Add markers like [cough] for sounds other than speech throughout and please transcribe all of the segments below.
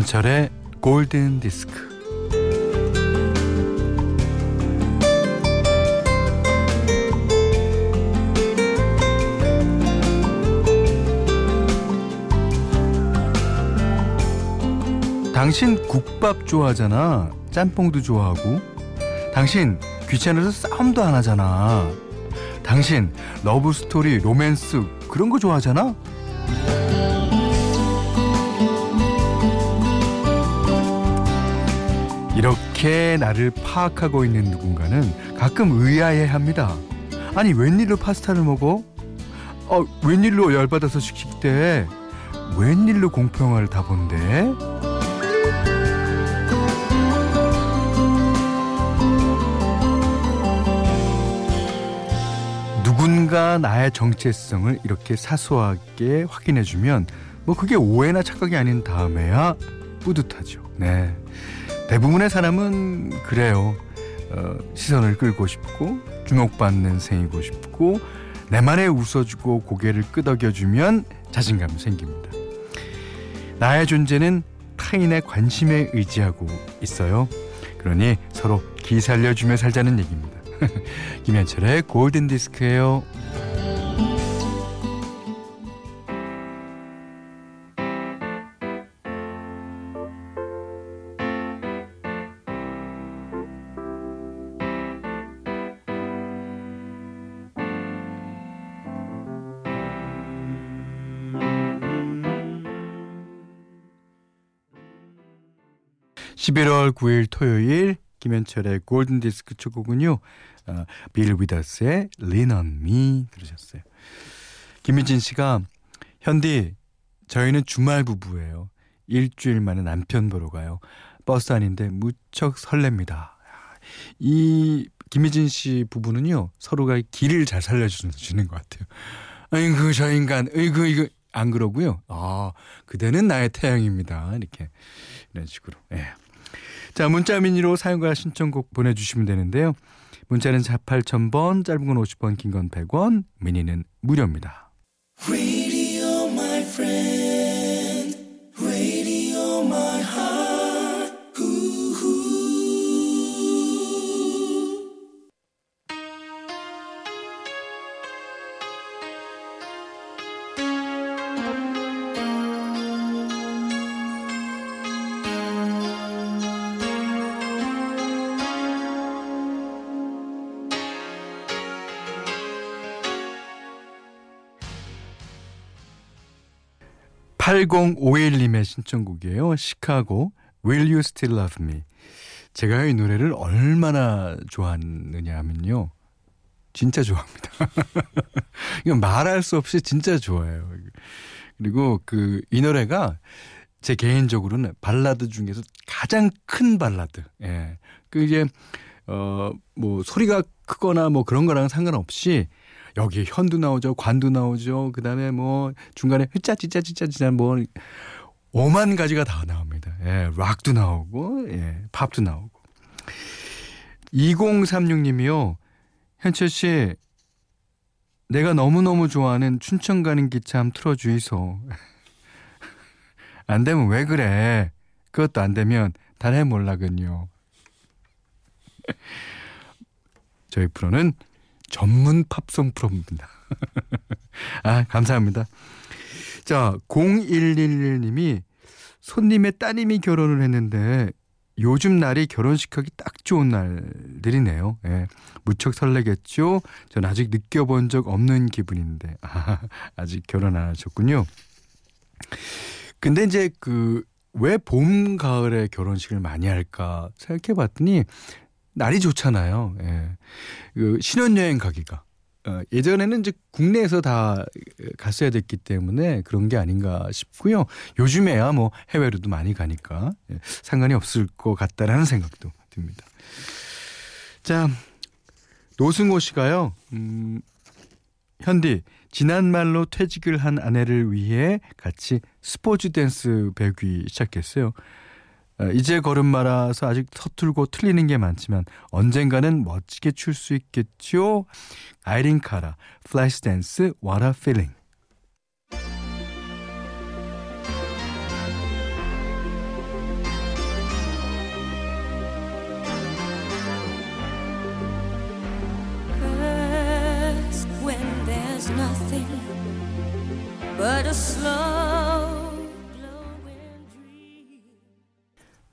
김현철의 골든 디스크. 당신 국밥 좋아하잖아. 짬뽕도 좋아하고. 당신 귀찮아서 싸움도 안 하잖아. 당신 러브 스토리, 로맨스 그런 거 좋아하잖아. 이렇게 나를 파악하고 있는 누군가는 가끔 의아해 합니다. 아니 웬일로 파스타를 먹어? 어, 웬일로 열받아서 씩씩대? 웬일로 공포영화를 다 본대? 누군가 나의 정체성을 이렇게 사소하게 확인해주면 뭐 그게 오해나 착각이 아닌 다음에야 뿌듯하죠. 네. 대부분의 사람은 그래요. 어, 시선을 끌고 싶고 주목받는 생이고 싶고 내만에 웃어주고 고개를 끄덕여주면 자신감이 생깁니다. 나의 존재는 타인의 관심에 의지하고 있어요. 그러니 서로 기 살려주며 살자는 얘기입니다. [laughs] 김현철의 골든 디스크예요. 11월 9일 토요일 김현철의 골든 디스크 첫 곡은요. 어, 빌 위더스의 Lean on Me 들으셨어요. 김희진 씨가 현디 저희는 주말 부부예요. 일주일 만에 남편 보러 가요. 버스 안인데 무척 설렙니다. 이 김희진 씨 부부는요 서로가 길을 잘 살려주는 것 같아요. 아이고 저 인간, 아이고 이거 안 그러고요. 아 그대는 나의 태양입니다. 이렇게 이런 식으로. 예. 자, 문자 미니로 사용과 신청곡 보내 주시면 되는데요. 문자는 4 8,000번, 짧은 건 50원, 긴 건 100원, 미니는 무료입니다. 팔0 5 1님의 신청곡이에요. 시카고 Will You Still Love Me. 제가 이 노래를 얼마나 좋아하느냐 하면요. 진짜 좋아합니다. [laughs] 이건 말할 수 없이 진짜 좋아해요. 그리고 그 이 노래가 제 개인적으로는 발라드 중에서 가장 큰 발라드. 예. 그 이제 어뭐 소리가 크거나 뭐 그런 거랑 상관없이 여기 현도 나오죠, 관도 나오죠. 그다음에 뭐 중간에 흐짜 찌짜 찌짜 찌짜 뭐 오만 가지가 다 나옵니다. 예, 락도 나오고 예, 팝도 나오고. 2036님이요. 현철 씨 내가 너무너무 좋아하는 춘천 가는 기차 한 틀어주이소. [laughs] 안 되면 왜 그래? 그것도 안 되면 달해 몰라군요. [laughs] 저희 프로는 전문 팝송 프로입니다. [laughs] 아, 감사합니다. 자, 0111님이 손님의 따님이 결혼을 했는데 요즘 날이 결혼식하기 딱 좋은 날들이네요. 예. 무척 설레겠죠? 전 아직 느껴본 적 없는 기분인데. [laughs] 아, 아직 결혼 안 하셨군요. 근데 이제 그, 왜 봄, 가을에 결혼식을 많이 할까 생각해 봤더니 날이 좋잖아요. 예. 그 신혼여행 가기가. 어, 예전에는 이제 국내에서 다 갔어야 됐기 때문에 그런 게 아닌가 싶고요. 요즘에야 뭐 해외로도 많이 가니까 예, 상관이 없을 것 같다라는 생각도 듭니다. 자, 노승호 씨가요, 음, 현디, 지난말로 퇴직을 한 아내를 위해 같이 스포츠 댄스 배우기 시작했어요. 어, 이제 걸음마라서 아직 서툴고 틀리는 게 많지만 언젠가는 멋지게 출 수 있겠지요. 아이린 카라, Flashdance, What a Feeling. nothing but a slow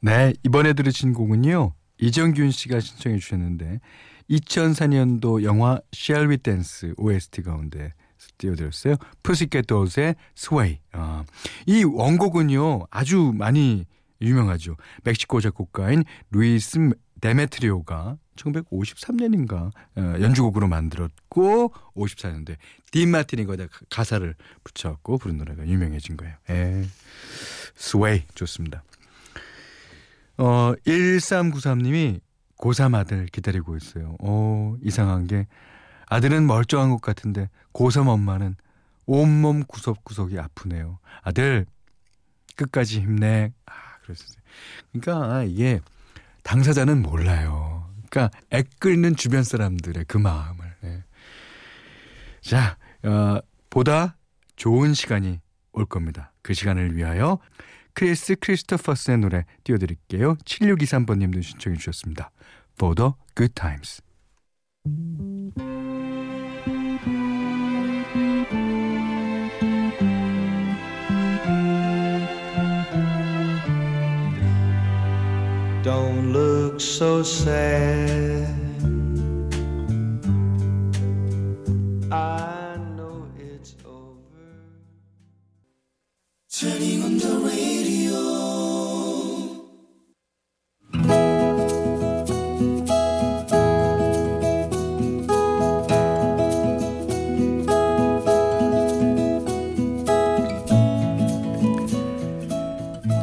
네, 이번에 들으신 곡은요. 이정균 씨가 신청해 주셨는데 2004년도 영화 Shall We Dance OST 가운데 띄워드렸어요. Pussycat Dolls의 Sway. 아, 이 원곡은요 아주 많이 유명하죠. 멕시코 작곡가인 루이스 데메트리오가 1953년인가 어, 연주곡으로 만들었고 54년도에 딘 마틴이 가사를 붙여갖고 부른 노래가 유명해진 거예요. 에, Sway 좋습니다. 어, 1393님이 고3 아들 기다리고 있어요. 어, 이상한 게 아들은 멀쩡한 것 같은데 고3 엄마는 온몸 구석구석이 아프네요. 아들 끝까지 힘내. 아, 그랬어요. 그러니까 이게 당사자는 몰라요. 그러니까 애끓는 주변 사람들의 그 마음을. 네. 자, 어, 보다 좋은 시간이 올 겁니다. 그 시간을 위하여 크리스 크리스토퍼스의 노래 띄워드릴게요. 7623번님도 신청해 주셨습니다. For the Good Times. Don't look so sad.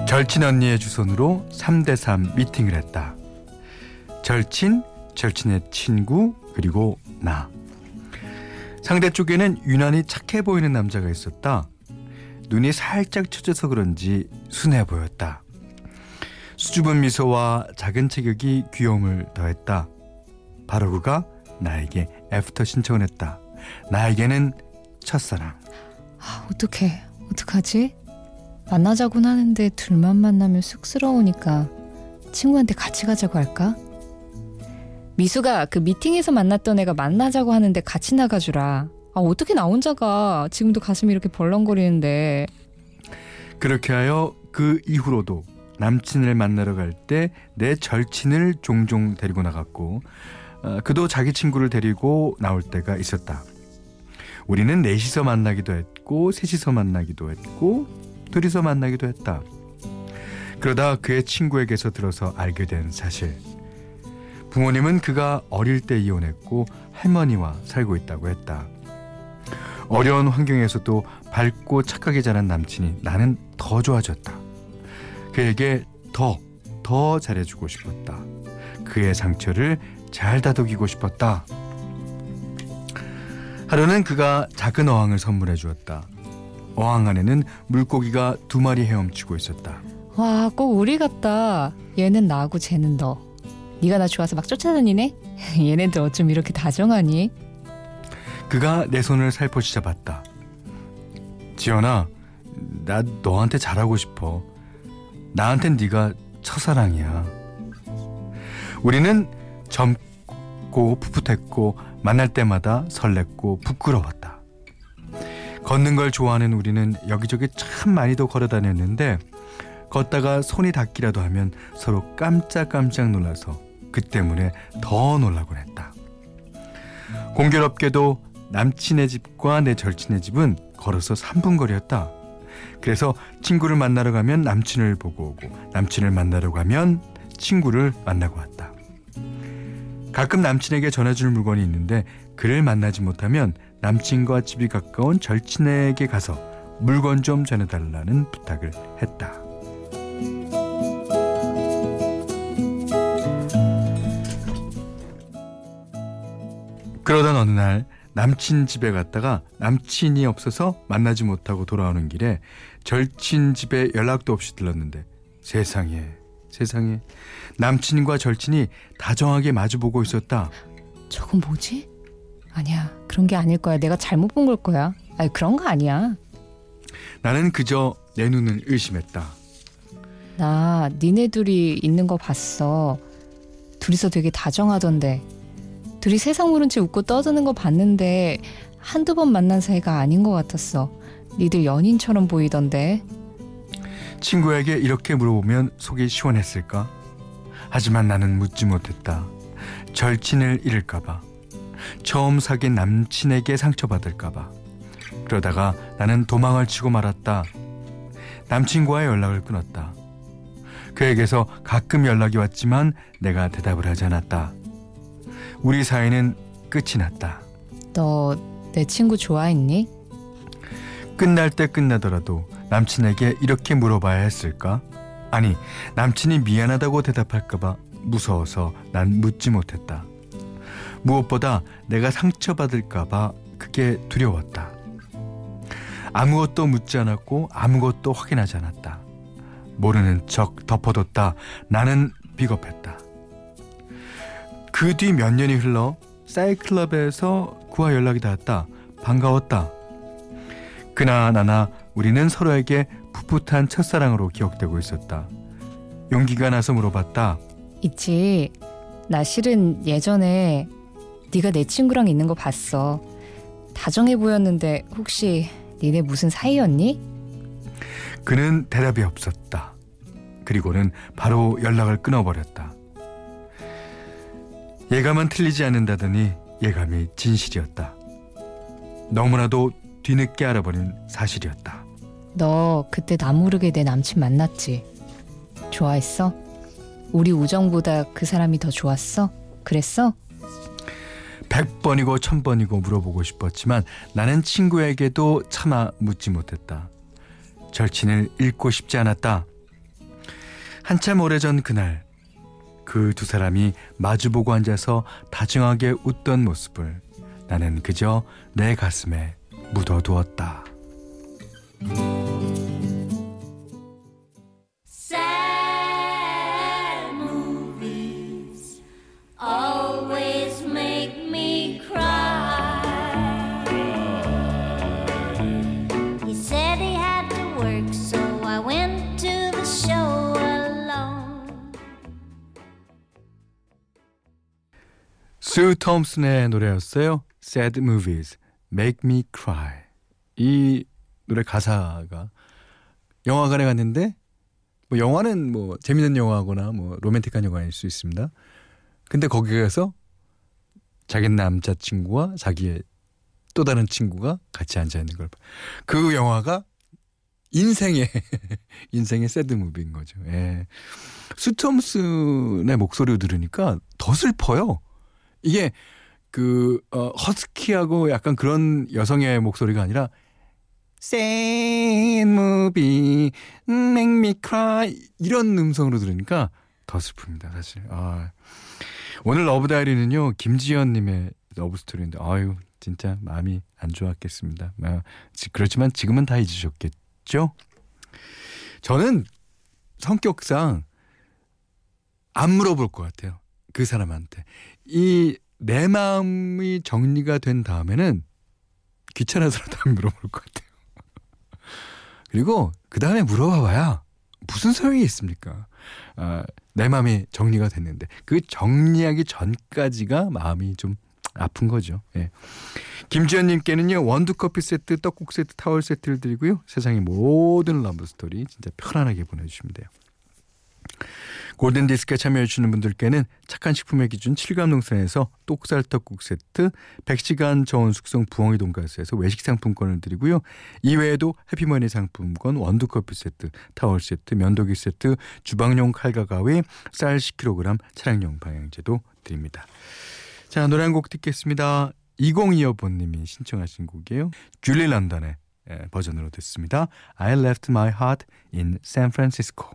절친 언니의 주선으로 3대3 미팅을 했다. 절친, 절친의 친구, 그리고 나. 상대 쪽에는 유난히 착해 보이는 남자가 있었다. 눈이 살짝 처져서 그런지 순해 보였다. 수줍은 미소와 작은 체격이 귀여움을 더했다. 바로 그가 나에게 애프터 신청을 했다. 나에게는 첫사랑. 아, 어떡해. 어떡하지? 만나자곤 하는데 둘만 만나면 쑥스러우니까 친구한테 같이 가자고 할까? 미수가 그 미팅에서 만났던 애가 만나자고 하는데 같이 나가주라. 아, 어떻게 나 혼자가 지금도 가슴이 이렇게 벌렁거리는데. 그렇게 하여 그 이후로도 남친을 만나러 갈 때 내 절친을 종종 데리고 나갔고, 어, 그도 자기 친구를 데리고 나올 때가 있었다. 우리는 넷이서 만나기도 했고, 셋이서 만나기도 했고, 둘이서 만나기도 했다. 그러다 그의 친구에게서 들어서 알게 된 사실. 부모님은 그가 어릴 때 이혼했고 할머니와 살고 있다고 했다. 어려운 환경에서도 밝고 착하게 자란 남친이 나는 더 좋아졌다. 그에게 더, 더 잘해주고 싶었다. 그의 상처를 잘 다독이고 싶었다. 하루는 그가 작은 어항을 선물해 주었다. 어항 안에는 물고기가 두 마리 헤엄치고 있었다. 와, 꼭 우리 같다. 얘는 나고 쟤는 너. 네가 나 좋아서 막 쫓아다니네? [laughs] 얘네들 어쩜 이렇게 다정하니? 그가 내 손을 살포시 잡았다. 지연아, 나 너한테 잘하고 싶어. 나한텐 네가 첫사랑이야. 우리는 젊고 풋풋했고 만날 때마다 설렜고 부끄러웠다. 걷는 걸 좋아하는 우리는 여기저기 참 많이도 걸어 다녔는데 걷다가 손이 닿기라도 하면 서로 깜짝깜짝 놀라서 그 때문에 더 놀라곤 했다. 공교롭게도 남친의 집과 내 절친의 집은 걸어서 3분 거리였다. 그래서 친구를 만나러 가면 남친을 보고 오고 남친을 만나러 가면 친구를 만나고 왔다. 가끔 남친에게 전해줄 물건이 있는데 그를 만나지 못하면 남친과 집이 가까운 절친에게 가서 물건 좀 전해달라는 부탁을 했다. 그러던 어느 날 남친 집에 갔다가 남친이 없어서 만나지 못하고 돌아오는 길에 절친 집에 연락도 없이 들렀는데 세상에 세상에 남친과 절친이 다정하게 마주보고 있었다. 저건 뭐지? 아니야. 그런 게 아닐 거야. 내가 잘못 본 걸 거야. 아니, 그런 거 아니야. 나는 그저 내 눈을 의심했다. 나 니네 둘이 있는 거 봤어. 둘이서 되게 다정하던데. 둘이 세상 모른 채 웃고 떠드는 거 봤는데 한두 번 만난 사이가 아닌 것 같았어. 니들 연인처럼 보이던데. 친구에게 이렇게 물어보면 속이 시원했을까? 하지만 나는 묻지 못했다. 절친을 잃을까봐. 처음 사귄 남친에게 상처받을까봐. 그러다가 나는 도망을 치고 말았다. 남친과의 연락을 끊었다. 그에게서 가끔 연락이 왔지만 내가 대답을 하지 않았다. 우리 사이는 끝이 났다. 너 내 친구 좋아했니? 끝날 때 끝나더라도 남친에게 이렇게 물어봐야 했을까? 아니, 남친이 미안하다고 대답할까봐 무서워서 난 묻지 못했다. 무엇보다 내가 상처받을까봐 그게 두려웠다. 아무것도 묻지 않았고 아무것도 확인하지 않았다. 모르는 척 덮어뒀다. 나는 비겁했다. 그 뒤 몇 년이 흘러 사이클럽에서 그와 연락이 닿았다. 반가웠다. 그나 나나 우리는 서로에게 풋풋한 첫사랑으로 기억되고 있었다. 용기가 나서 물어봤다. 있지. 나 실은 예전에 네가 내 친구랑 있는 거 봤어. 다정해 보였는데 혹시 니네 무슨 사이였니? 그는 대답이 없었다. 그리고는 바로 연락을 끊어버렸다. 예감은 틀리지 않는다더니 예감이 진실이었다. 너무나도 뒤늦게 알아버린 사실이었다. 너 그때 나 모르게 내 남친 만났지? 좋아했어? 우리 우정보다 그 사람이 더 좋았어? 그랬어? 백 번이고 천 번이고 물어보고 싶었지만 나는 친구에게도 차마 묻지 못했다. 절친을 잃고 싶지 않았다. 한참 오래전 그날 그 두 사람이 마주보고 앉아서 다정하게 웃던 모습을 나는 그저 내 가슴에 묻어두었다. 수 톰슨의 노래였어요. Sad Movies Make Me Cry. 이 노래 가사가 영화관에 갔는데 뭐 영화는 뭐 재밌는 영화거나 뭐 로맨틱한 영화일 수 있습니다. 근데 거기 가서 자기 남자친구와 자기의 또 다른 친구가 같이 앉아 있는 걸. 봐. 그 영화가 인생의 [laughs] 인생의 새드 무비인 거죠. 예. 수 톰슨의 목소리를 들으니까 더 슬퍼요. 이게 그 어, 허스키하고 약간 그런 여성의 목소리가 아니라 sad movie make me cry 이런 음성으로 들으니까 더 슬픕니다 사실. 아, 오늘 Love Diary는요 김지연님의 러브 스토리인데 아유 진짜 마음이 안 좋았겠습니다. 아, 지- 그렇지만 지금은 다 잊으셨겠죠? 저는 성격상 안 물어볼 것 같아요 그 사람한테 이 내 마음이 정리가 된 다음에는 귀찮아서라도 안 물어볼 것 같아요. [laughs] 그리고 그 다음에 물어봐봐야 무슨 소용이 있습니까? 아, 내 마음이 정리가 됐는데 그 정리하기 전까지가 마음이 좀 아픈 거죠. 예. 김지현님께는요 원두 커피 세트, 떡국 세트, 타월 세트를 드리고요 세상의 모든 러브 스토리 진짜 편안하게 보내주시면 돼요. 골든 디스크에 참여해주시는 분들께는 착한 식품의 기준 7감 농산에서 똑살떡국 세트, 100시간 저온 숙성 부엉이 돈가스에서 외식 상품권을 드리고요. 이외에도 해피머니 상품권, 원두커피 세트, 타월 세트, 면도기 세트, 주방용 칼과 가위, 쌀 10kg, 차량용 방향제도 드립니다. 자 노래 한 곡 듣겠습니다. 2025번님이 신청하신 곡이에요. 줄리 런던의 예, 버전으로 듣습니다. I left my heart in San Francisco.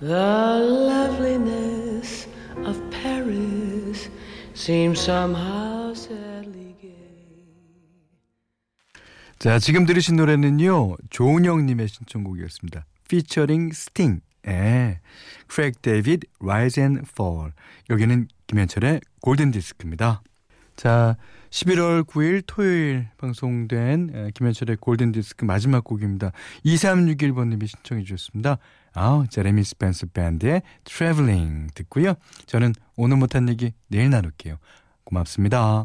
The loveliness of Paris seems somehow sadly gay. 자, 지금 들으신 노래는요. 조은영 님의 신청곡이었습니다. 피처링 스팅. 예. 크레이그 데이비드 Rise and Fall. 여기는 김현철의 골든 디스크입니다. 자, 11월 9일 토요일 방송된 에, 김현철의 골든디스크 마지막 곡입니다. 2361번님이 신청해 주셨습니다. 아, 제레미 스펜서 밴드의 Travelling 듣고요. 저는 오늘 못한 얘기 내일 나눌게요. 고맙습니다.